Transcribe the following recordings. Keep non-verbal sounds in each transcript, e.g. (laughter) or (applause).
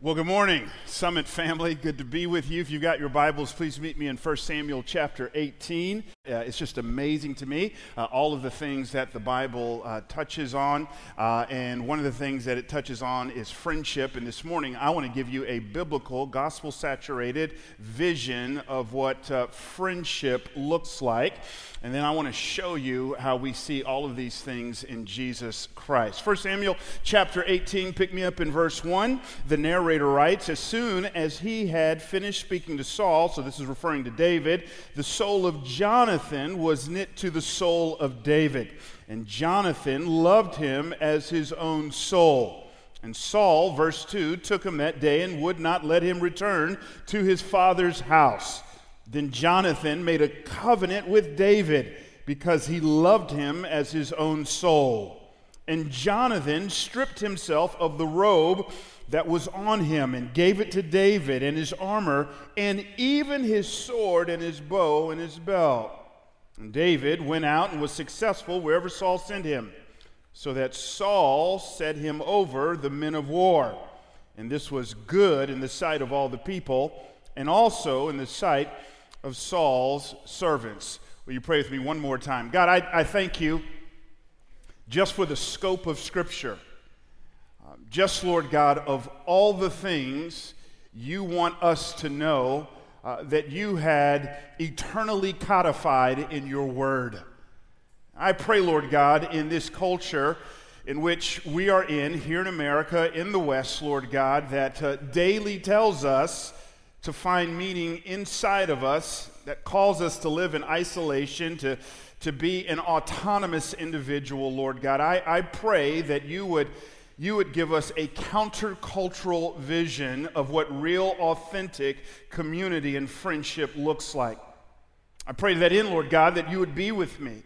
Well, good morning, Summit family. Good to be with you. If you've got your Bibles, please meet me in 1 Samuel chapter 18. Uh, it's just amazing to me, uh, all of the things that the Bible uh, touches on. Uh, and one of the things that it touches on is friendship. And this morning, I want to give you a biblical, gospel saturated vision of what uh, friendship looks like. And then I want to show you how we see all of these things in Jesus Christ. 1 Samuel chapter 18, pick me up in verse 1. The narrator writes As soon as he had finished speaking to Saul, so this is referring to David, the soul of Jonathan was knit to the soul of David. And Jonathan loved him as his own soul. And Saul, verse 2, took him that day and would not let him return to his father's house. Then Jonathan made a covenant with David because he loved him as his own soul. And Jonathan stripped himself of the robe that was on him and gave it to David and his armor and even his sword and his bow and his belt. And David went out and was successful wherever Saul sent him, so that Saul set him over the men of war. And this was good in the sight of all the people, and also in the sight of Saul's servants. Will you pray with me one more time? God, I, I thank you just for the scope of Scripture. Just, Lord God, of all the things you want us to know uh, that you had eternally codified in your word. I pray, Lord God, in this culture in which we are in here in America, in the West, Lord God, that uh, daily tells us to find meaning inside of us that calls us to live in isolation, to, to be an autonomous individual, Lord God. I, I pray that you would, you would give us a countercultural vision of what real, authentic community and friendship looks like. I pray that in, Lord God, that you would be with me.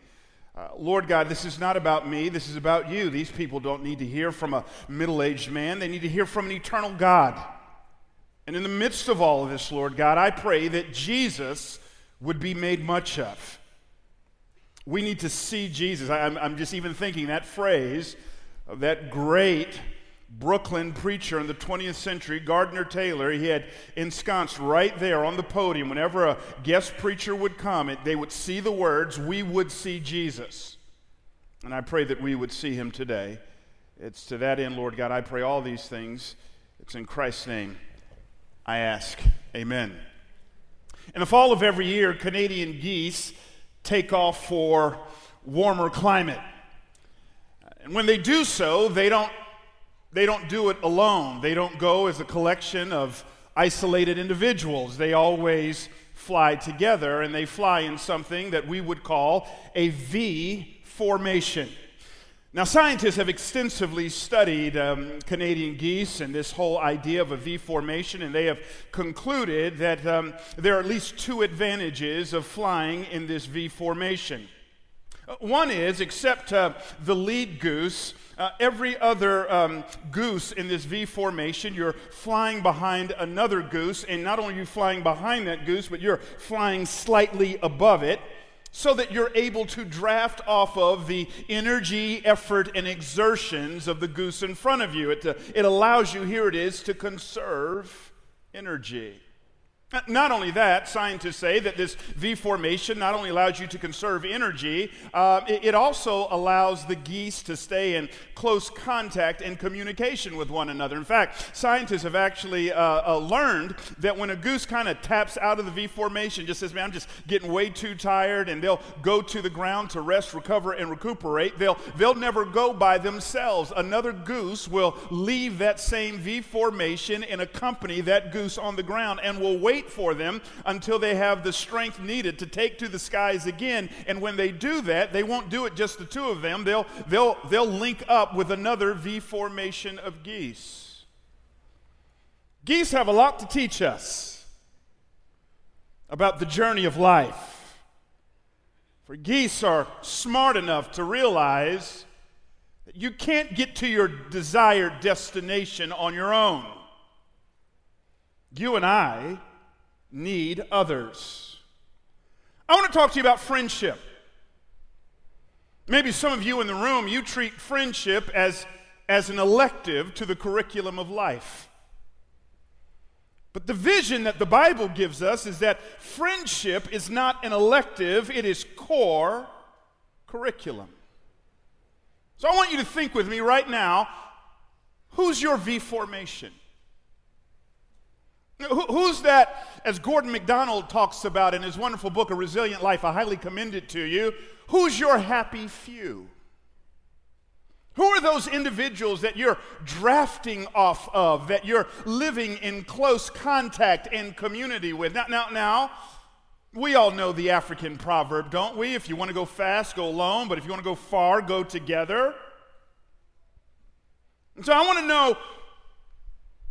Uh, Lord God, this is not about me. This is about you. These people don't need to hear from a middle aged man, they need to hear from an eternal God. And in the midst of all of this, Lord God, I pray that Jesus would be made much of. We need to see Jesus. I'm, I'm just even thinking that phrase that great Brooklyn preacher in the 20th century, Gardner Taylor, he had ensconced right there on the podium. Whenever a guest preacher would come, they would see the words, We would see Jesus. And I pray that we would see him today. It's to that end, Lord God, I pray all these things. It's in Christ's name. I ask. Amen. In the fall of every year, Canadian geese take off for warmer climate. And when they do so, they don't, they don't do it alone. They don't go as a collection of isolated individuals. They always fly together, and they fly in something that we would call a V formation. Now, scientists have extensively studied um, Canadian geese and this whole idea of a V formation, and they have concluded that um, there are at least two advantages of flying in this V formation. One is, except uh, the lead goose, uh, every other um, goose in this V formation, you're flying behind another goose, and not only you flying behind that goose, but you're flying slightly above it so that you're able to draft off of the energy, effort, and exertions of the goose in front of you. It, uh, it allows you, here it is, to conserve energy. Not only that, scientists say that this V formation not only allows you to conserve energy, uh, it, it, also allows the geese to stay in close contact and communication with one another. In fact, scientists have actually uh, uh, learned that when a goose kind of taps out of the V formation, just says, Man, I'm just getting way too tired, and they'll go to the ground to rest, recover, and recuperate, they'll, they'll never go by themselves. Another goose will leave that same V formation and accompany that goose on the ground and will wait wait for them until they have the strength needed to take to the skies again. And when they do that, they won't do it just the two of them. They'll, they'll, they'll link up with another V formation of geese. Geese have a lot to teach us about the journey of life. For geese are smart enough to realize that you can't get to your desired destination on your own. You and I need others. I want to talk to you about friendship. Maybe some of you in the room, you treat friendship as, as an elective to the curriculum of life. But the vision that the Bible gives us is that friendship is not an elective, it is core curriculum. So I want you to think with me right now who's your V formation? Who's that, as Gordon MacDonald talks about in his wonderful book, A Resilient Life? I highly commend it to you. Who's your happy few? Who are those individuals that you're drafting off of, that you're living in close contact and community with? Now, now, now, we all know the African proverb, don't we? If you want to go fast, go alone, but if you want to go far, go together. And so I want to know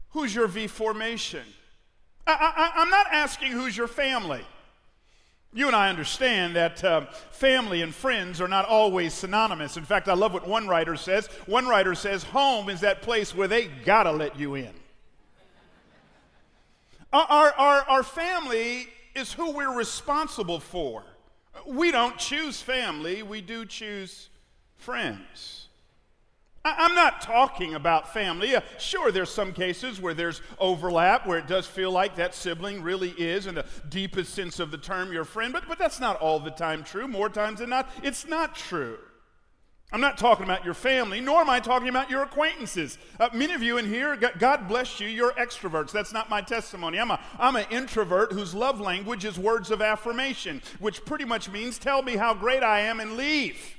who's your V formation? I, am not asking who's your family. You and I understand that uh, family and friends are not always synonymous. In fact, I love what one writer says. One writer says, Home is that place where they gotta let you in. Our, our, our family is who we're responsible for. We don't choose family, we do choose friends. I'm not talking about family. Sure, there's some cases where there's overlap, where it does feel like that sibling really is, in the deepest sense of the term, your friend, but, but that's not all the time true. More times than not, it's not true. I'm not talking about your family, nor am I talking about your acquaintances. Uh, many of you in here, God bless you, you're extroverts. That's not my testimony. I'm, a, I'm an introvert whose love language is words of affirmation, which pretty much means tell me how great I am and leave.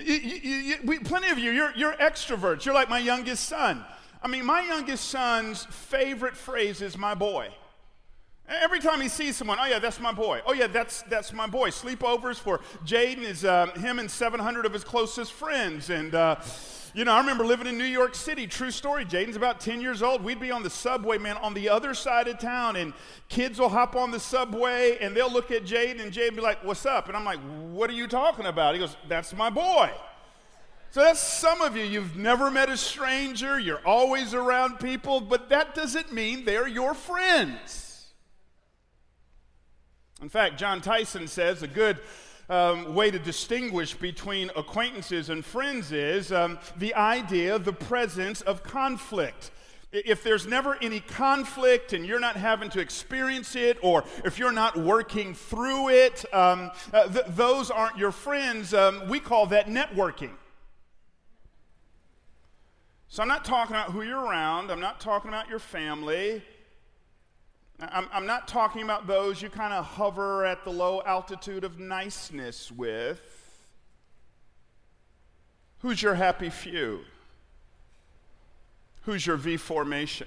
You, you, you, we, plenty of you, you're, you're extroverts. You're like my youngest son. I mean, my youngest son's favorite phrase is my boy. Every time he sees someone, oh yeah, that's my boy. Oh yeah, that's that's my boy. Sleepovers for Jaden is um, him and 700 of his closest friends, and uh, you know, I remember living in New York City. True story. Jaden's about 10 years old. We'd be on the subway, man, on the other side of town, and kids will hop on the subway and they'll look at Jaden, and Jaden be like, What's up? And I'm like, What are you talking about? He goes, That's my boy. So that's some of you. You've never met a stranger, you're always around people, but that doesn't mean they're your friends. In fact, John Tyson says a good um, way to distinguish between acquaintances and friends is um, the idea, of the presence of conflict. If there's never any conflict and you're not having to experience it, or if you're not working through it, um, uh, th- those aren't your friends. Um, we call that networking. So I'm not talking about who you're around, I'm not talking about your family. I'm, I'm not talking about those you kind of hover at the low altitude of niceness with. Who's your happy few? Who's your V formation?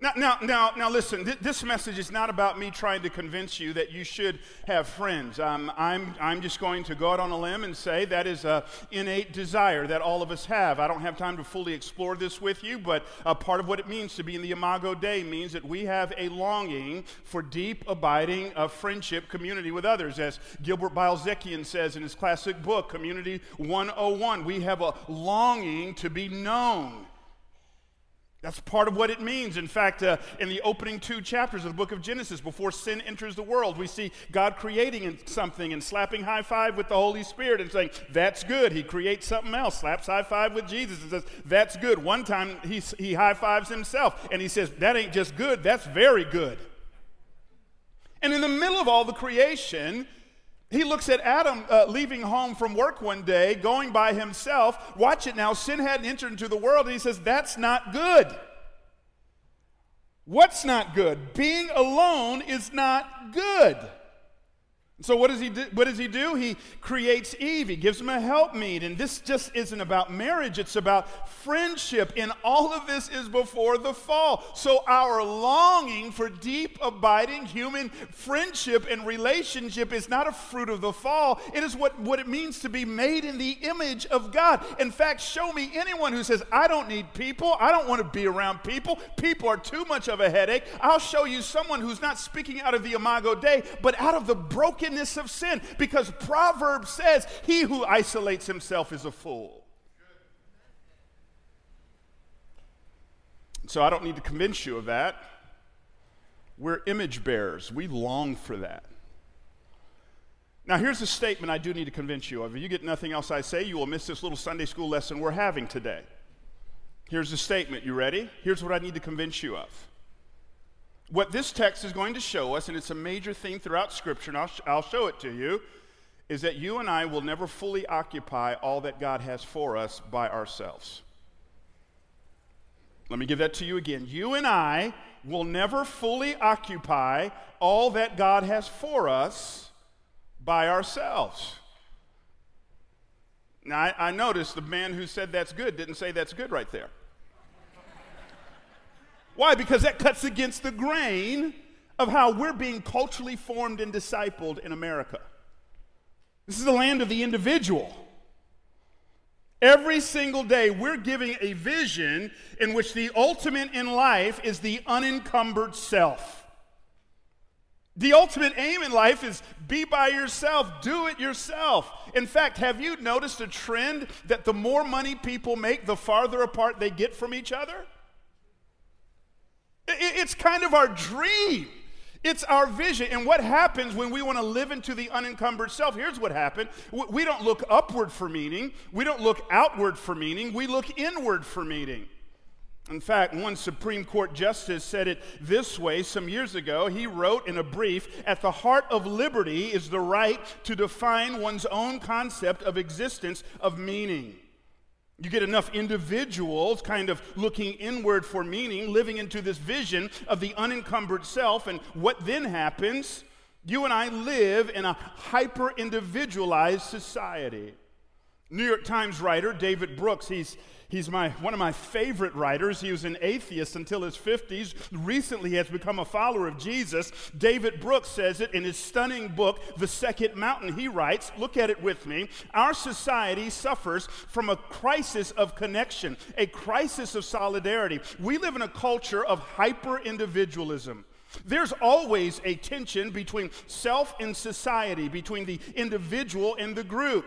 Now, now, now, now listen, th- this message is not about me trying to convince you that you should have friends. Um, I'm, I'm just going to go out on a limb and say that is an innate desire that all of us have. I don't have time to fully explore this with you, but uh, part of what it means to be in the Imago Dei means that we have a longing for deep, abiding uh, friendship, community with others. As Gilbert Bilezikian says in his classic book, Community 101, we have a longing to be known that's part of what it means. In fact, uh, in the opening two chapters of the book of Genesis, before sin enters the world, we see God creating something and slapping high five with the Holy Spirit and saying, That's good. He creates something else, slaps high five with Jesus and says, That's good. One time he, he high fives himself and he says, That ain't just good, that's very good. And in the middle of all the creation, he looks at Adam uh, leaving home from work one day, going by himself. Watch it now. Sin hadn't entered into the world, and he says, That's not good. What's not good? Being alone is not good. So what does he do? What does he do? He creates Eve. He gives him a helpmeet. And this just isn't about marriage, it's about friendship. And all of this is before the fall. So our longing for deep, abiding human friendship and relationship is not a fruit of the fall. It is what, what it means to be made in the image of God. In fact, show me anyone who says, I don't need people, I don't want to be around people, people are too much of a headache. I'll show you someone who's not speaking out of the Imago Dei, but out of the broken brokenness of sin because Proverbs says, He who isolates himself is a fool. So I don't need to convince you of that. We're image bearers, we long for that. Now, here's a statement I do need to convince you of. If you get nothing else I say, you will miss this little Sunday school lesson we're having today. Here's the statement. You ready? Here's what I need to convince you of. What this text is going to show us, and it's a major theme throughout Scripture, and I'll, sh- I'll show it to you, is that you and I will never fully occupy all that God has for us by ourselves. Let me give that to you again. You and I will never fully occupy all that God has for us by ourselves. Now, I, I noticed the man who said that's good didn't say that's good right there. Why? Because that cuts against the grain of how we're being culturally formed and discipled in America. This is the land of the individual. Every single day, we're giving a vision in which the ultimate in life is the unencumbered self. The ultimate aim in life is be by yourself, do it yourself. In fact, have you noticed a trend that the more money people make, the farther apart they get from each other? It's kind of our dream. It's our vision. And what happens when we want to live into the unencumbered self? Here's what happened we don't look upward for meaning, we don't look outward for meaning, we look inward for meaning. In fact, one Supreme Court justice said it this way some years ago. He wrote in a brief At the heart of liberty is the right to define one's own concept of existence, of meaning. You get enough individuals kind of looking inward for meaning, living into this vision of the unencumbered self, and what then happens? You and I live in a hyper individualized society. New York Times writer David Brooks, he's He's my, one of my favorite writers. He was an atheist until his 50s. Recently has become a follower of Jesus. David Brooks says it in his stunning book, The Second Mountain. He writes, look at it with me. Our society suffers from a crisis of connection, a crisis of solidarity. We live in a culture of hyper individualism. There's always a tension between self and society, between the individual and the group.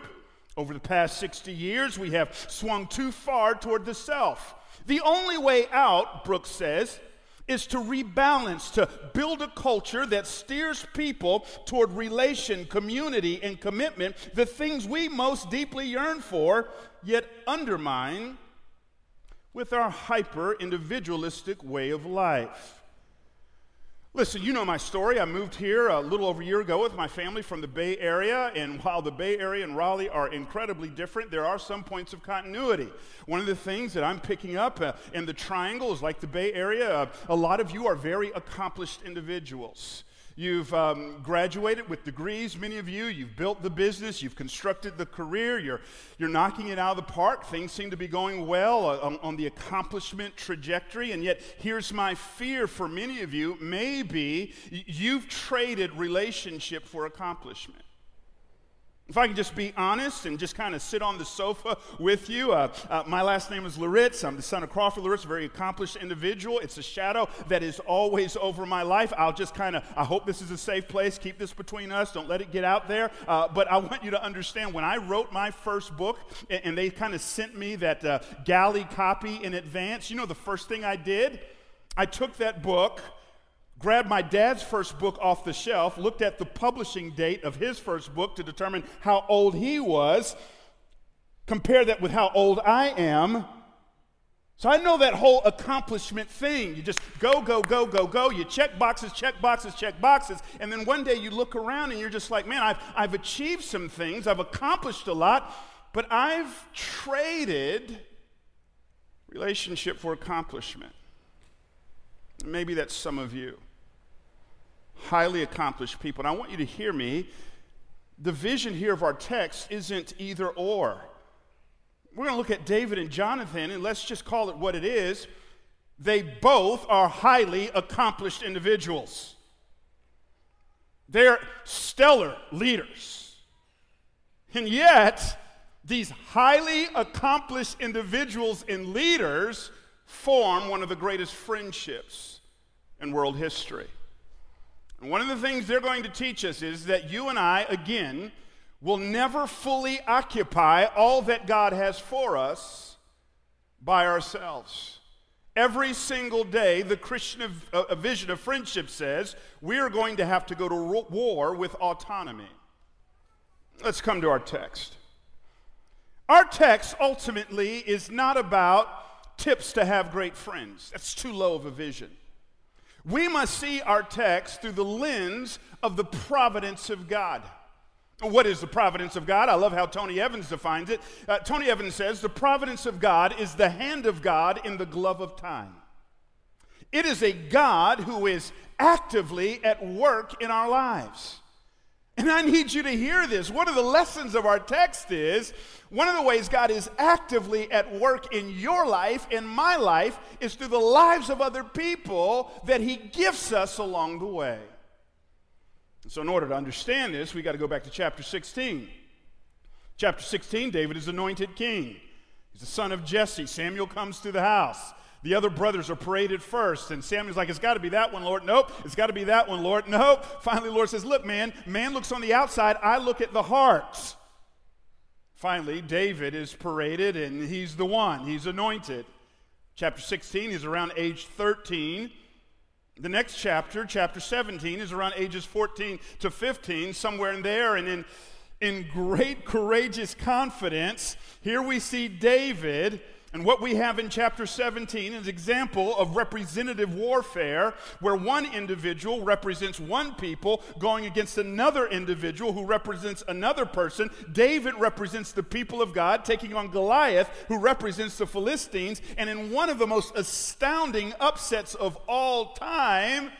Over the past 60 years, we have swung too far toward the self. The only way out, Brooks says, is to rebalance, to build a culture that steers people toward relation, community, and commitment, the things we most deeply yearn for, yet undermine with our hyper individualistic way of life. Listen, you know my story. I moved here a little over a year ago with my family from the Bay Area, and while the Bay Area and Raleigh are incredibly different, there are some points of continuity. One of the things that I'm picking up uh, in the triangle is like the Bay Area, uh, a lot of you are very accomplished individuals. You've um, graduated with degrees, many of you. You've built the business. You've constructed the career. You're, you're knocking it out of the park. Things seem to be going well on, on the accomplishment trajectory. And yet, here's my fear for many of you maybe you've traded relationship for accomplishment. If I can just be honest and just kind of sit on the sofa with you, uh, uh, my last name is Loritz. I'm the son of Crawford Loritz, a very accomplished individual. It's a shadow that is always over my life. I'll just kind of, I hope this is a safe place. Keep this between us. Don't let it get out there. Uh, but I want you to understand when I wrote my first book and, and they kind of sent me that uh, galley copy in advance, you know the first thing I did? I took that book grabbed my dad's first book off the shelf, looked at the publishing date of his first book to determine how old he was, compare that with how old I am. So I know that whole accomplishment thing. You just go, go, go, go, go. You check boxes, check boxes, check boxes. And then one day you look around and you're just like, man, I've, I've achieved some things, I've accomplished a lot, but I've traded relationship for accomplishment. Maybe that's some of you highly accomplished people. And I want you to hear me. The vision here of our text isn't either or. We're going to look at David and Jonathan, and let's just call it what it is. They both are highly accomplished individuals. They're stellar leaders. And yet, these highly accomplished individuals and leaders form one of the greatest friendships in world history. And one of the things they're going to teach us is that you and I, again, will never fully occupy all that God has for us by ourselves. Every single day, the Christian of, uh, vision of friendship says we are going to have to go to war with autonomy. Let's come to our text. Our text ultimately is not about tips to have great friends. That's too low of a vision. We must see our text through the lens of the providence of God. What is the providence of God? I love how Tony Evans defines it. Uh, Tony Evans says the providence of God is the hand of God in the glove of time. It is a God who is actively at work in our lives. And I need you to hear this. One of the lessons of our text is one of the ways God is actively at work in your life, in my life, is through the lives of other people that He gifts us along the way. So, in order to understand this, we got to go back to chapter 16. Chapter 16, David is anointed king. He's the son of Jesse. Samuel comes to the house. The other brothers are paraded first, and Samuel's like, It's got to be that one, Lord. Nope. It's got to be that one, Lord. Nope. Finally, Lord says, Look, man, man looks on the outside, I look at the heart. Finally, David is paraded, and he's the one. He's anointed. Chapter 16, he's around age 13. The next chapter, chapter 17, is around ages 14 to 15, somewhere in there. And in, in great courageous confidence, here we see David and what we have in chapter 17 is an example of representative warfare where one individual represents one people going against another individual who represents another person. David represents the people of God taking on Goliath who represents the Philistines. And in one of the most astounding upsets of all time,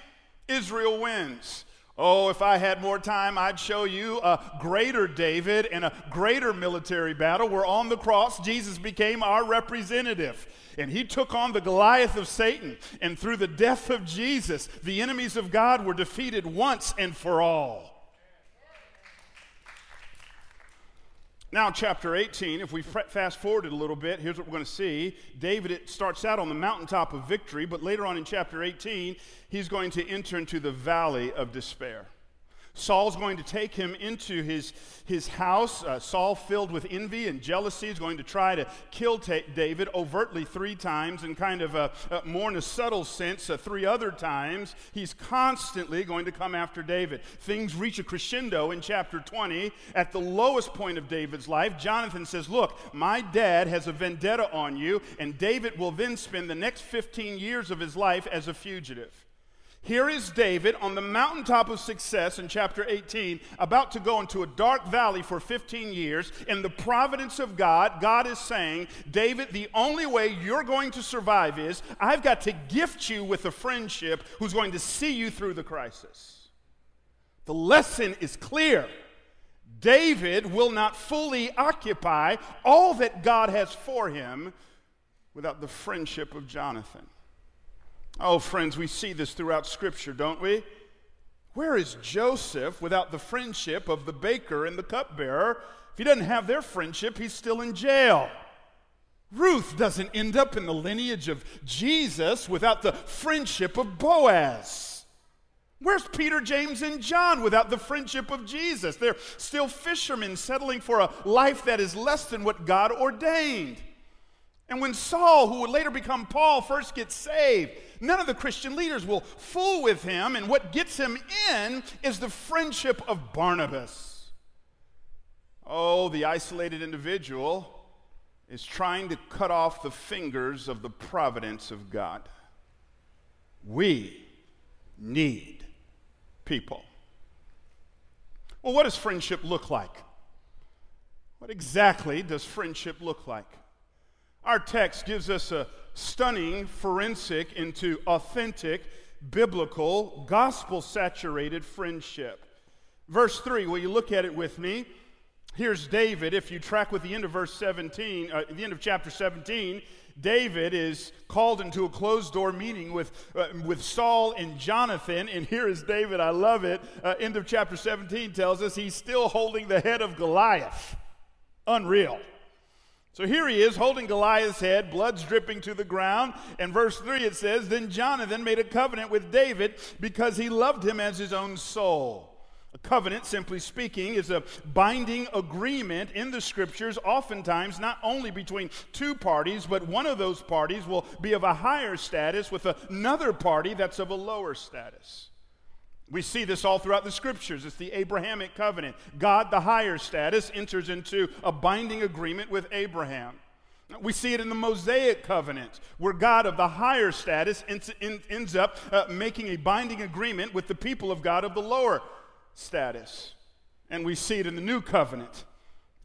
Israel wins. Oh, if I had more time, I'd show you a greater David and a greater military battle where on the cross Jesus became our representative. And he took on the Goliath of Satan. And through the death of Jesus, the enemies of God were defeated once and for all. Now, chapter 18, if we fast forward it a little bit, here's what we're going to see. David it starts out on the mountaintop of victory, but later on in chapter 18, he's going to enter into the valley of despair. Saul's going to take him into his, his house. Uh, Saul, filled with envy and jealousy, is going to try to kill ta- David overtly three times, and kind of a, a more in a subtle sense, uh, three other times. He's constantly going to come after David. Things reach a crescendo in chapter 20. At the lowest point of David's life, Jonathan says, Look, my dad has a vendetta on you, and David will then spend the next 15 years of his life as a fugitive. Here is David on the mountaintop of success in chapter 18, about to go into a dark valley for 15 years. In the providence of God, God is saying, David, the only way you're going to survive is I've got to gift you with a friendship who's going to see you through the crisis. The lesson is clear. David will not fully occupy all that God has for him without the friendship of Jonathan. Oh, friends, we see this throughout Scripture, don't we? Where is Joseph without the friendship of the baker and the cupbearer? If he doesn't have their friendship, he's still in jail. Ruth doesn't end up in the lineage of Jesus without the friendship of Boaz. Where's Peter, James, and John without the friendship of Jesus? They're still fishermen settling for a life that is less than what God ordained. And when Saul, who would later become Paul, first gets saved, None of the Christian leaders will fool with him, and what gets him in is the friendship of Barnabas. Oh, the isolated individual is trying to cut off the fingers of the providence of God. We need people. Well, what does friendship look like? What exactly does friendship look like? Our text gives us a stunning forensic into authentic, biblical, gospel saturated friendship. Verse 3, will you look at it with me? Here's David. If you track with the end of verse 17, uh, the end of chapter 17, David is called into a closed door meeting with, uh, with Saul and Jonathan. And here is David. I love it. Uh, end of chapter 17 tells us he's still holding the head of Goliath. Unreal. So here he is holding Goliath's head, blood's dripping to the ground. And verse 3 it says, Then Jonathan made a covenant with David because he loved him as his own soul. A covenant, simply speaking, is a binding agreement in the scriptures, oftentimes not only between two parties, but one of those parties will be of a higher status with another party that's of a lower status. We see this all throughout the scriptures. It's the Abrahamic covenant. God, the higher status, enters into a binding agreement with Abraham. We see it in the Mosaic covenant, where God of the higher status ends, up uh, making a binding agreement with the people of God of the lower status. And we see it in the new covenant.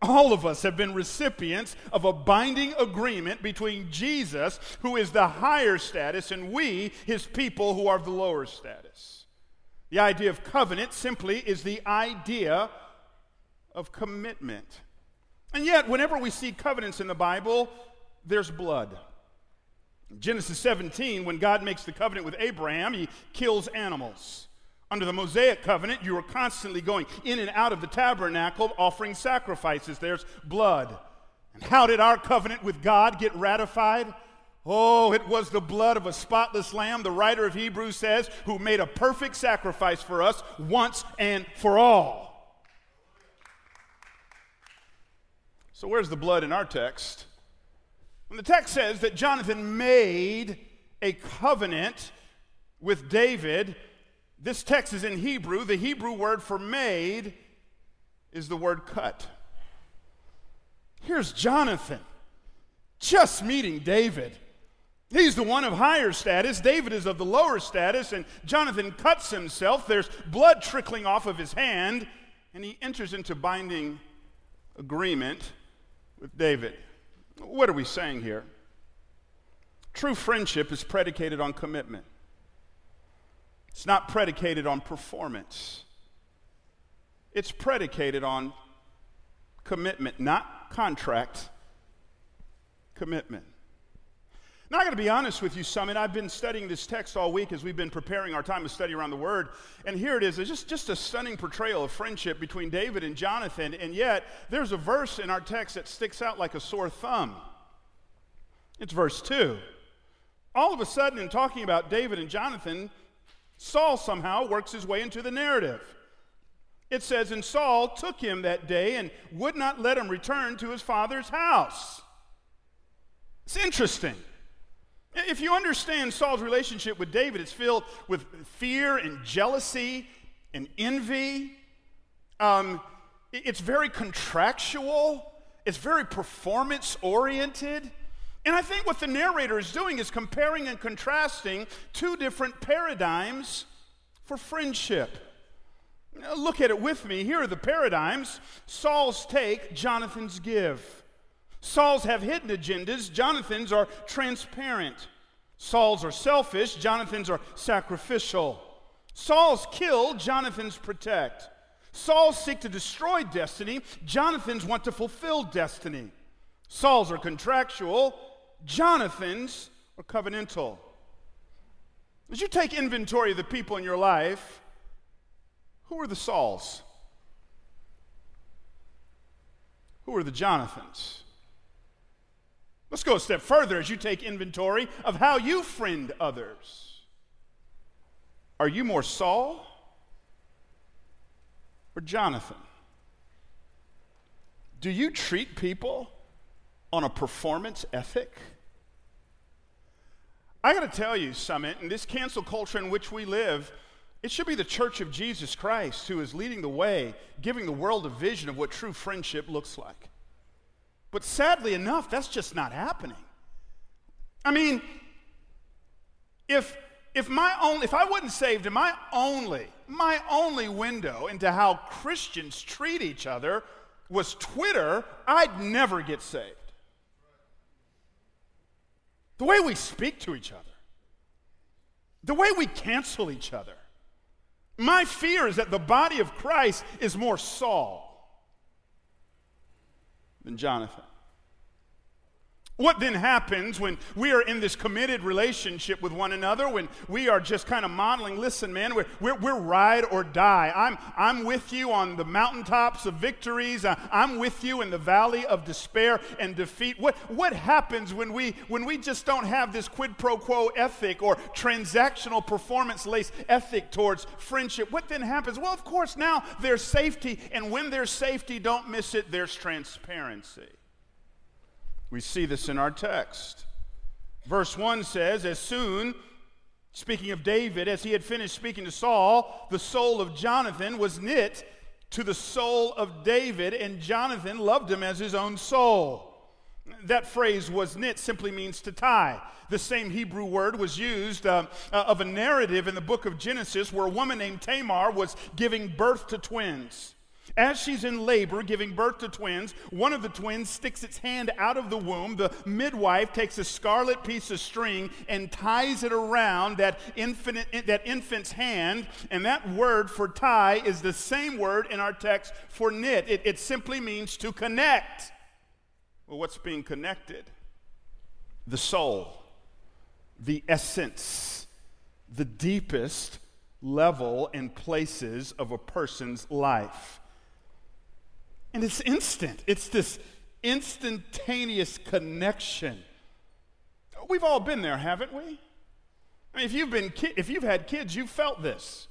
All of us have been recipients of a binding agreement between Jesus, who is the higher status, and we, his people, who are the lower status. The idea of covenant simply is the idea of commitment. And yet, whenever we see covenants in the Bible, there's blood. Genesis 17, when God makes the covenant with Abraham, he kills animals. Under the Mosaic covenant, you were constantly going in and out of the tabernacle offering sacrifices. There's blood. And how did our covenant with God get ratified? Oh, it was the blood of a spotless lamb, the writer of Hebrews says, who made a perfect sacrifice for us once and for all. So, where's the blood in our text? When the text says that Jonathan made a covenant with David, this text is in Hebrew. The Hebrew word for made is the word cut. Here's Jonathan just meeting David. He's the one of higher status. David is of the lower status, and Jonathan cuts himself. There's blood trickling off of his hand, and he enters into binding agreement with David. What are we saying here? True friendship is predicated on commitment. It's not predicated on performance. It's predicated on commitment, not contract, commitment. Now, I got to be honest with you, Summit. I've been studying this text all week as we've been preparing our time of study around the Word. And here it is. It's just, just a stunning portrayal of friendship between David and Jonathan. And yet, there's a verse in our text that sticks out like a sore thumb. It's verse 2. All of a sudden, in talking about David and Jonathan, Saul somehow works his way into the narrative. It says, And Saul took him that day and would not let him return to his father's house. It's interesting. If you understand Saul's relationship with David, it's filled with fear and jealousy and envy. Um, it's very contractual, it's very performance oriented. And I think what the narrator is doing is comparing and contrasting two different paradigms for friendship. Now, look at it with me. Here are the paradigms Saul's take, Jonathan's give. Saul's have hidden agendas, Jonathan's are transparent. Saul's are selfish, Jonathan's are sacrificial. Saul's kill, Jonathan's protect. Saul's seek to destroy destiny, Jonathan's want to fulfill destiny. Saul's are contractual, Jonathan's are covenantal. As you take inventory of the people in your life, who are the Sauls? Who are the Jonathans? Let's go a step further as you take inventory of how you friend others. Are you more Saul or Jonathan? Do you treat people on a performance ethic? I got to tell you, Summit, in this cancel culture in which we live, it should be the church of Jesus Christ who is leading the way, giving the world a vision of what true friendship looks like. But sadly enough, that's just not happening. I mean, if if my only if I wasn't saved and my only my only window into how Christians treat each other was Twitter, I'd never get saved. The way we speak to each other, the way we cancel each other. My fear is that the body of Christ is more Saul than Jonathan. What then happens when we are in this committed relationship with one another, when we are just kind of modeling, listen, man, we're, we're, we're ride or die. I'm, I'm with you on the mountaintops of victories. Uh, I'm with you in the valley of despair and defeat. What, what happens when we, when we just don't have this quid pro quo ethic or transactional performance laced ethic towards friendship? What then happens? Well, of course, now there's safety, and when there's safety, don't miss it, there's transparency. We see this in our text. Verse 1 says, As soon, speaking of David, as he had finished speaking to Saul, the soul of Jonathan was knit to the soul of David, and Jonathan loved him as his own soul. That phrase was knit simply means to tie. The same Hebrew word was used uh, uh, of a narrative in the book of Genesis where a woman named Tamar was giving birth to twins. As she's in labor, giving birth to twins, one of the twins sticks its hand out of the womb. The midwife takes a scarlet piece of string and ties it around that, that infant's hand. And that word for tie is the same word in our text for knit. It, it simply means to connect. Well, what's being connected? The soul, the essence, the deepest level and places of a person's life. And it's instant, it's this instantaneous connection. We've all been there, haven't we? I mean, if you've, been ki- if you've had kids, you've felt this.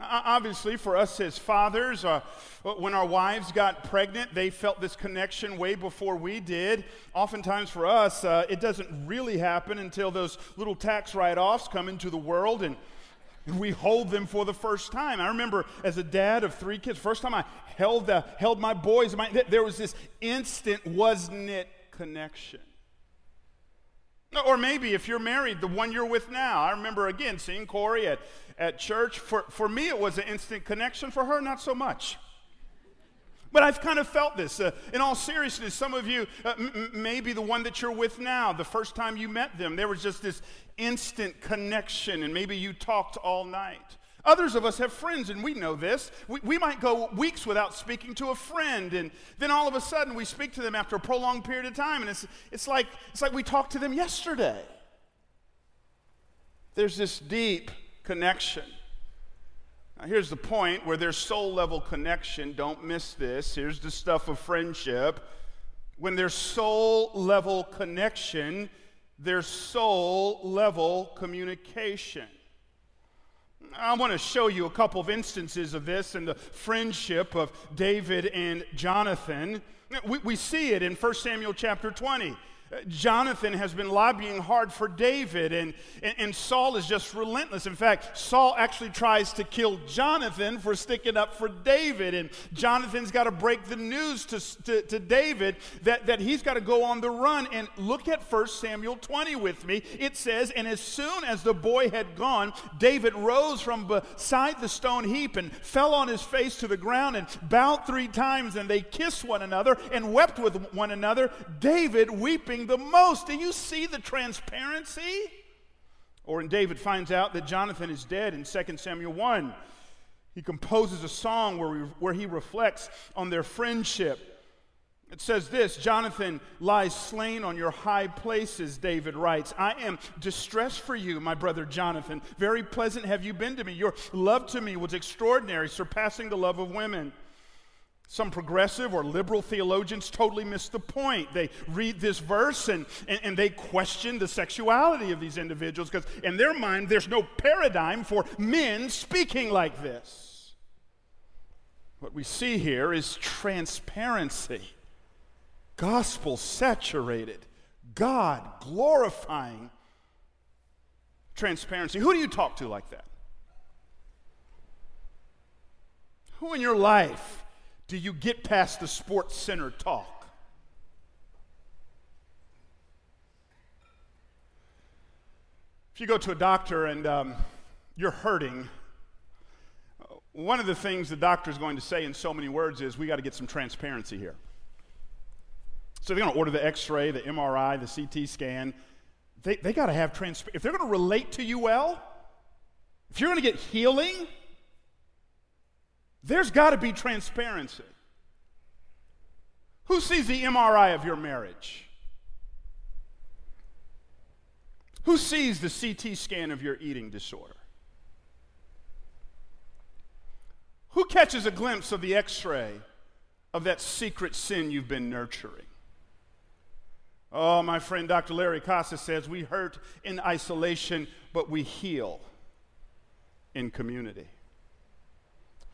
Obviously, for us as fathers, uh, when our wives got pregnant, they felt this connection way before we did. Oftentimes, for us, uh, it doesn't really happen until those little tax write offs come into the world and we hold them for the first time. I remember as a dad of three kids, first time I held, the, held my boys, my, there was this instant, wasn't it, connection. Or maybe if you're married, the one you're with now. I remember again seeing Corey at, at church. For, for me, it was an instant connection. For her, not so much. But I've kind of felt this. Uh, in all seriousness, some of you, uh, m- maybe the one that you're with now, the first time you met them, there was just this instant connection, and maybe you talked all night. Others of us have friends, and we know this. We, we might go weeks without speaking to a friend, and then all of a sudden we speak to them after a prolonged period of time, and it's, it's, like, it's like we talked to them yesterday. There's this deep connection. Now, here's the point where there's soul level connection. Don't miss this. Here's the stuff of friendship. When there's soul level connection, there's soul level communication. I want to show you a couple of instances of this in the friendship of David and Jonathan. We, we see it in 1 Samuel chapter 20. Jonathan has been lobbying hard for David, and, and, and, Saul is just relentless. In fact, Saul actually tries to kill Jonathan for sticking up for David, and Jonathan's got to break the news to, to, to, David that, that he's got to go on the run. And look at 1 Samuel 20 with me. It says, And as soon as the boy had gone, David rose from beside the stone heap and fell on his face to the ground and bowed three times, and they kissed one another and wept with one another. David weeping the most. Do you see the transparency? Or when David finds out that Jonathan is dead in 2 Samuel 1, he composes a song where, we, where he reflects on their friendship. It says this Jonathan lies slain on your high places, David writes. I am distressed for you, my brother Jonathan. Very pleasant have you been to me. Your love to me was extraordinary, surpassing the love of women. Some progressive or liberal theologians totally miss the point. They read this verse and, and, and they question the sexuality of these individuals because, in their mind, there's no paradigm for men speaking like this. What we see here is transparency, gospel saturated, God glorifying transparency. Who do you talk to like that? Who in your life? Do you get past the sports center talk? If you go to a doctor and um, you're hurting, one of the things the doctor is going to say in so many words is we got to get some transparency here. So they're going to order the x ray, the MRI, the CT scan. They, they got to have transparency. If they're going to relate to you well, if you're going to get healing, there's got to be transparency. Who sees the MRI of your marriage? Who sees the CT scan of your eating disorder? Who catches a glimpse of the x ray of that secret sin you've been nurturing? Oh, my friend Dr. Larry Casa says we hurt in isolation, but we heal in community.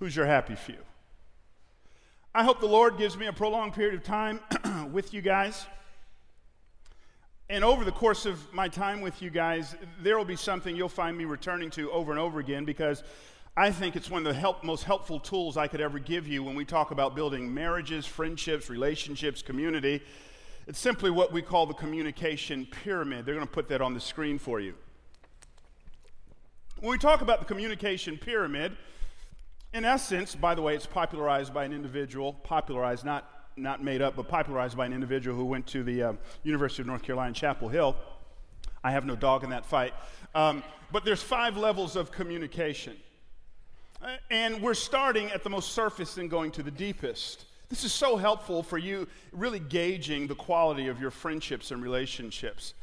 Who's your happy few? I hope the Lord gives me a prolonged period of time (clears throat) with you guys. And over the course of my time with you guys, there will be something you'll find me returning to over and over again because I think it's one of the help, most helpful tools I could ever give you when we talk about building marriages, friendships, relationships, community. It's simply what we call the communication pyramid. They're going to put that on the screen for you. When we talk about the communication pyramid, in essence, by the way, it's popularized by an individual, popularized, not, not made up, but popularized by an individual who went to the uh, University of North Carolina, Chapel Hill. I have no dog in that fight. Um, but there's five levels of communication. Uh, and we're starting at the most surface and going to the deepest. This is so helpful for you really gauging the quality of your friendships and relationships.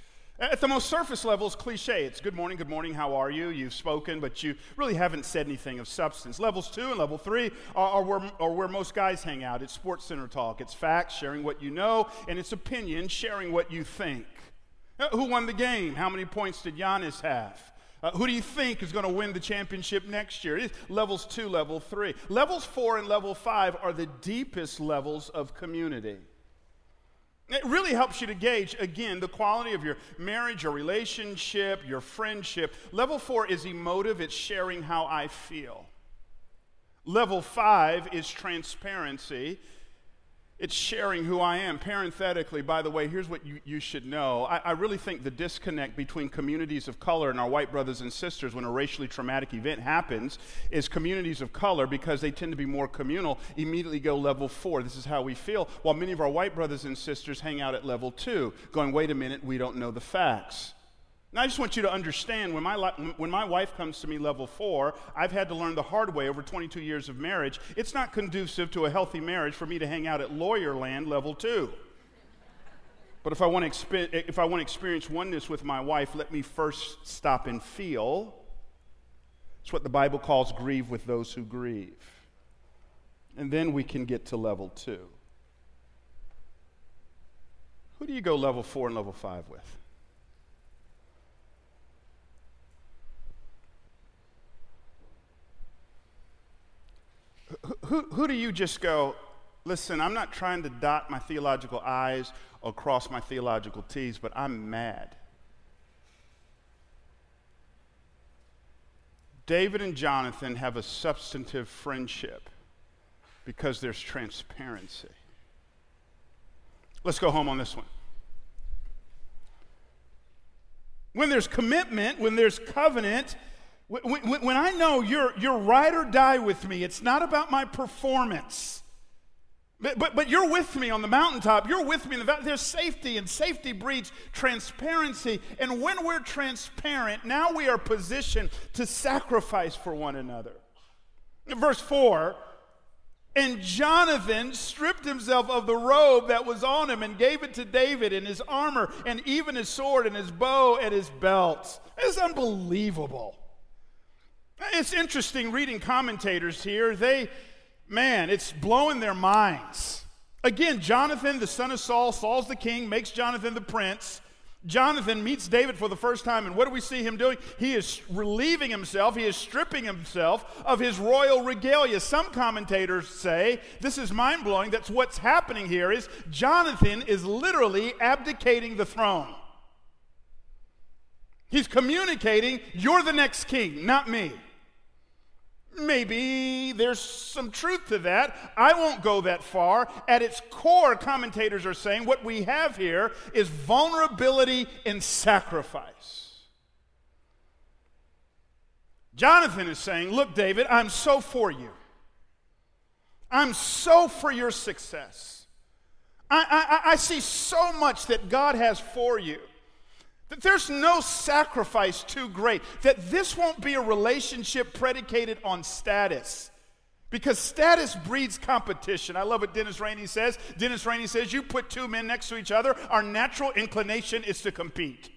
At the most surface level, it's cliche. It's good morning, good morning, how are you? You've spoken, but you really haven't said anything of substance. Levels two and level three are, are, where, are where most guys hang out. It's sports center talk, it's facts, sharing what you know, and it's opinion, sharing what you think. Uh, who won the game? How many points did Giannis have? Uh, who do you think is going to win the championship next year? It is levels two, level three. Levels four and level five are the deepest levels of community. It really helps you to gauge, again, the quality of your marriage, your relationship, your friendship. Level four is emotive, it's sharing how I feel. Level five is transparency. It's sharing who I am. Parenthetically, by the way, here's what you, you should know. I, I, really think the disconnect between communities of color and our white brothers and sisters when a racially traumatic event happens is communities of color, because they tend to be more communal, immediately go level four. This is how we feel. While many of our white brothers and sisters hang out at level two, going, wait a minute, we don't know the facts. Now, I just want you to understand when my, when my wife comes to me level four, I've had to learn the hard way over 22 years of marriage. It's not conducive to a healthy marriage for me to hang out at lawyer land level two. But if I want to if I want to experience oneness with my wife, let me first stop and feel. It's what the Bible calls grieve with those who grieve. And then we can get to level two. Who do you go level four and level five with? Who, who do you just go, listen, I'm not trying to dot my theological I's or cross my theological T's, but I'm mad. David and Jonathan have a substantive friendship because there's transparency. Let's go home on this one. When there's commitment, when there's covenant, when, when, I know you're, you're ride or die with me, it's not about my performance. But, but, but, you're with me on the mountaintop. You're with me in the valley. There's safety, and safety breeds transparency. And when we're transparent, now we are positioned to sacrifice for one another. Verse 4 And Jonathan stripped himself of the robe that was on him and gave it to David, and his armor, and even his sword, and his bow, and his belt. It's unbelievable. It's interesting reading commentators here. They, man, it's blowing their minds. Again, Jonathan, the son of Saul, Saul's the king, makes Jonathan the prince. Jonathan meets David for the first time, and what do we see him doing? He is relieving himself, he is stripping himself of his royal regalia. Some commentators say this is mind blowing. That's what's happening here is Jonathan is literally abdicating the throne. He's communicating, You're the next king, not me. Maybe there's some truth to that. I won't go that far. At its core, commentators are saying what we have here is vulnerability and sacrifice. Jonathan is saying, Look, David, I'm so for you. I'm so for your success. I, I, I see so much that God has for you. That there's no sacrifice too great. That this won't be a relationship predicated on status. Because status breeds competition. I love what Dennis Rainey says. Dennis Rainey says, You put two men next to each other, our natural inclination is to compete.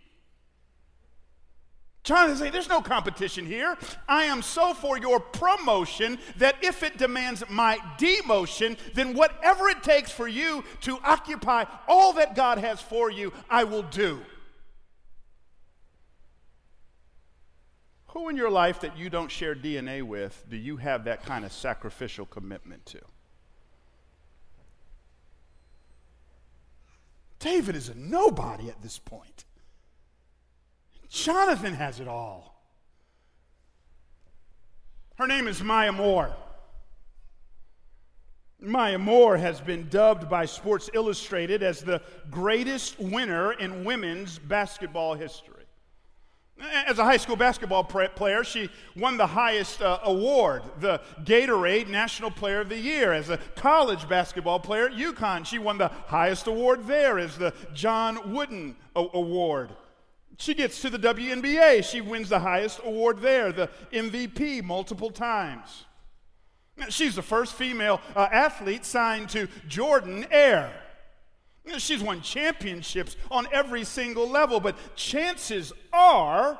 Jonathan say, There's no competition here. I am so for your promotion that if it demands my demotion, then whatever it takes for you to occupy all that God has for you, I will do. Who in your life that you don't share DNA with do you have that kind of sacrificial commitment to? David is a nobody at this point. Jonathan has it all. Her name is Maya Moore. Maya Moore has been dubbed by Sports Illustrated as the greatest winner in women's basketball history. As a high school basketball player, she won the highest uh, award, the Gatorade National Player of the Year. As a college basketball player at UConn, she won the highest award there as the John Wooden Award. She gets to the WNBA, she wins the highest award there, the MVP, multiple times. She's the first female uh, athlete signed to Jordan Air. She's won championships on every single level, but chances are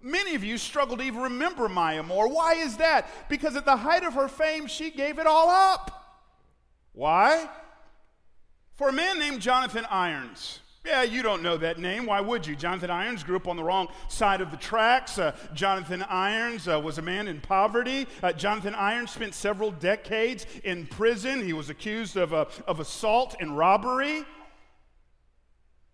many of you struggle to even remember Maya Moore. Why is that? Because at the height of her fame, she gave it all up. Why? For a man named Jonathan Irons. Yeah, you don't know that name. Why would you? Jonathan Irons grew up on the wrong side of the tracks. Uh, Jonathan Irons uh, was a man in poverty. Uh, Jonathan Irons spent several decades in prison. He was accused of, uh, of assault and robbery.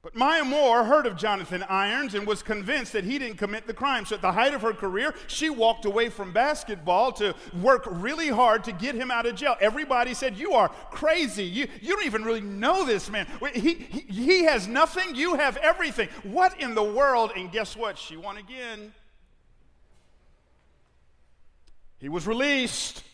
But Maya Moore heard of Jonathan Irons and was convinced that he didn't commit the crime. So, at the height of her career, she walked away from basketball to work really hard to get him out of jail. Everybody said, You are crazy. You, you don't even really know this man. He, he, he has nothing, you have everything. What in the world? And guess what? She won again. He was released.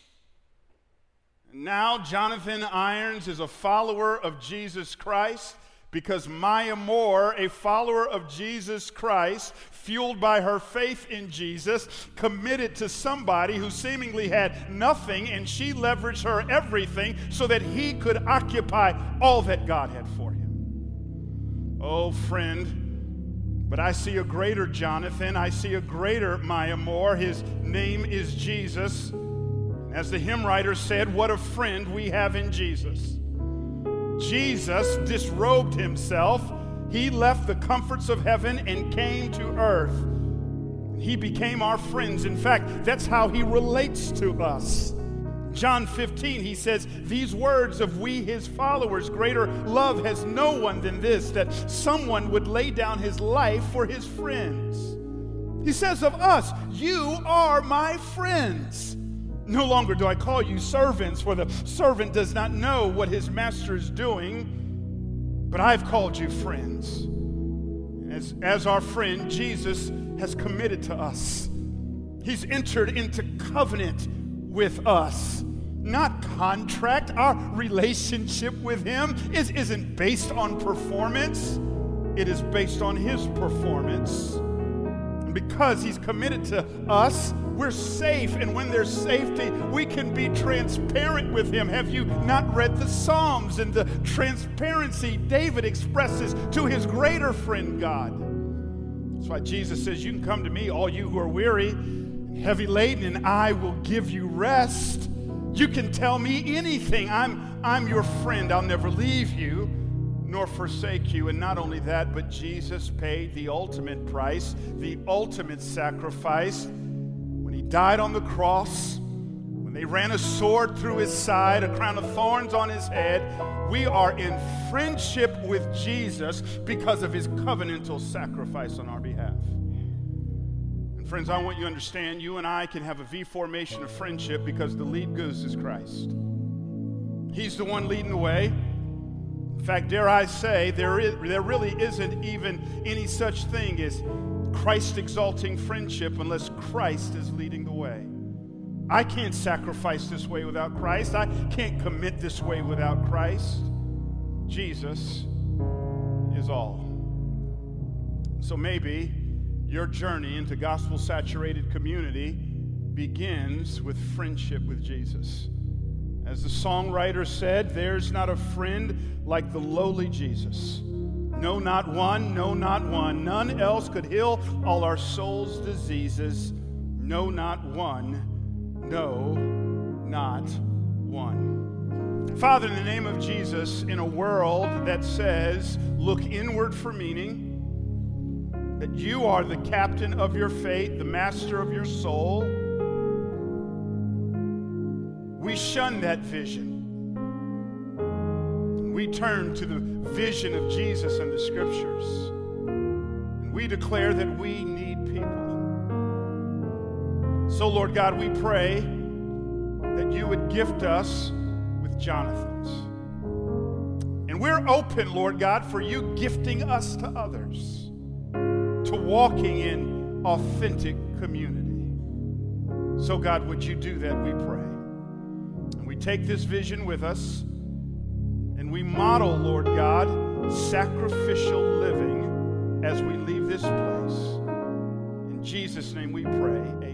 Now, Jonathan Irons is a follower of Jesus Christ because Maya Moore, a follower of Jesus Christ, fueled by her faith in Jesus, committed to somebody who seemingly had nothing, and she leveraged her everything so that he could occupy all that God had for him. Oh, friend, but I see a greater Jonathan. I see a greater Maya Moore. His name is Jesus. As the hymn writer said, what a friend we have in Jesus. Jesus disrobed himself. He left the comforts of heaven and came to earth. He became our friends. In fact, that's how he relates to us. John 15, he says, These words of we, his followers, greater love has no one than this, that someone would lay down his life for his friends. He says of us, You are my friends. No longer do I call you servants, for the servant does not know what his master is doing, but I've called you friends. As, as our friend, Jesus has committed to us. He's entered into covenant with us, not contract. Our relationship with Him is, isn't based on performance, it is based on His performance. Because He's committed to us, we're safe. And when there's safety, we can be transparent with Him. Have you not read the Psalms and the transparency David expresses to his greater friend, God? That's why Jesus says, You can come to me, all you who are weary and heavy laden, and I will give you rest. You can tell me anything. I'm, I'm your friend. I'll never leave you nor forsake you. And not only that, but Jesus paid the ultimate price, the ultimate sacrifice. When he died on the cross, when they ran a sword through his side, a crown of thorns on his head, we are in friendship with Jesus because of his covenantal sacrifice on our behalf. And friends, I want you to understand you and I can have a V formation of friendship because the lead goose is Christ. He's the one leading the way. In fact, dare I say, there, is, there really isn't even any such thing as Christ exalting friendship unless Christ is leading the way. I can't sacrifice this way without Christ. I can't commit this way without Christ. Jesus is all. So maybe your journey into gospel saturated community begins with friendship with Jesus. As the songwriter said, there's not a friend like the lowly Jesus. No, not one, no, not one. None else could heal all our soul's diseases. No, not one. No, not one. Father, in the name of Jesus, in a world that says, look inward for meaning, that you are the captain of your fate, the master of your soul we shun that vision. We turn to the vision of Jesus and the scriptures. And we declare that we need people. So, Lord God, we pray that you would gift us with Jonathans. And we're open, Lord God, for you gifting us to others, to walking in authentic community. So, God, would you do that, we pray. Take this vision with us and we model, Lord God, sacrificial living as we leave this place. In Jesus' name we pray.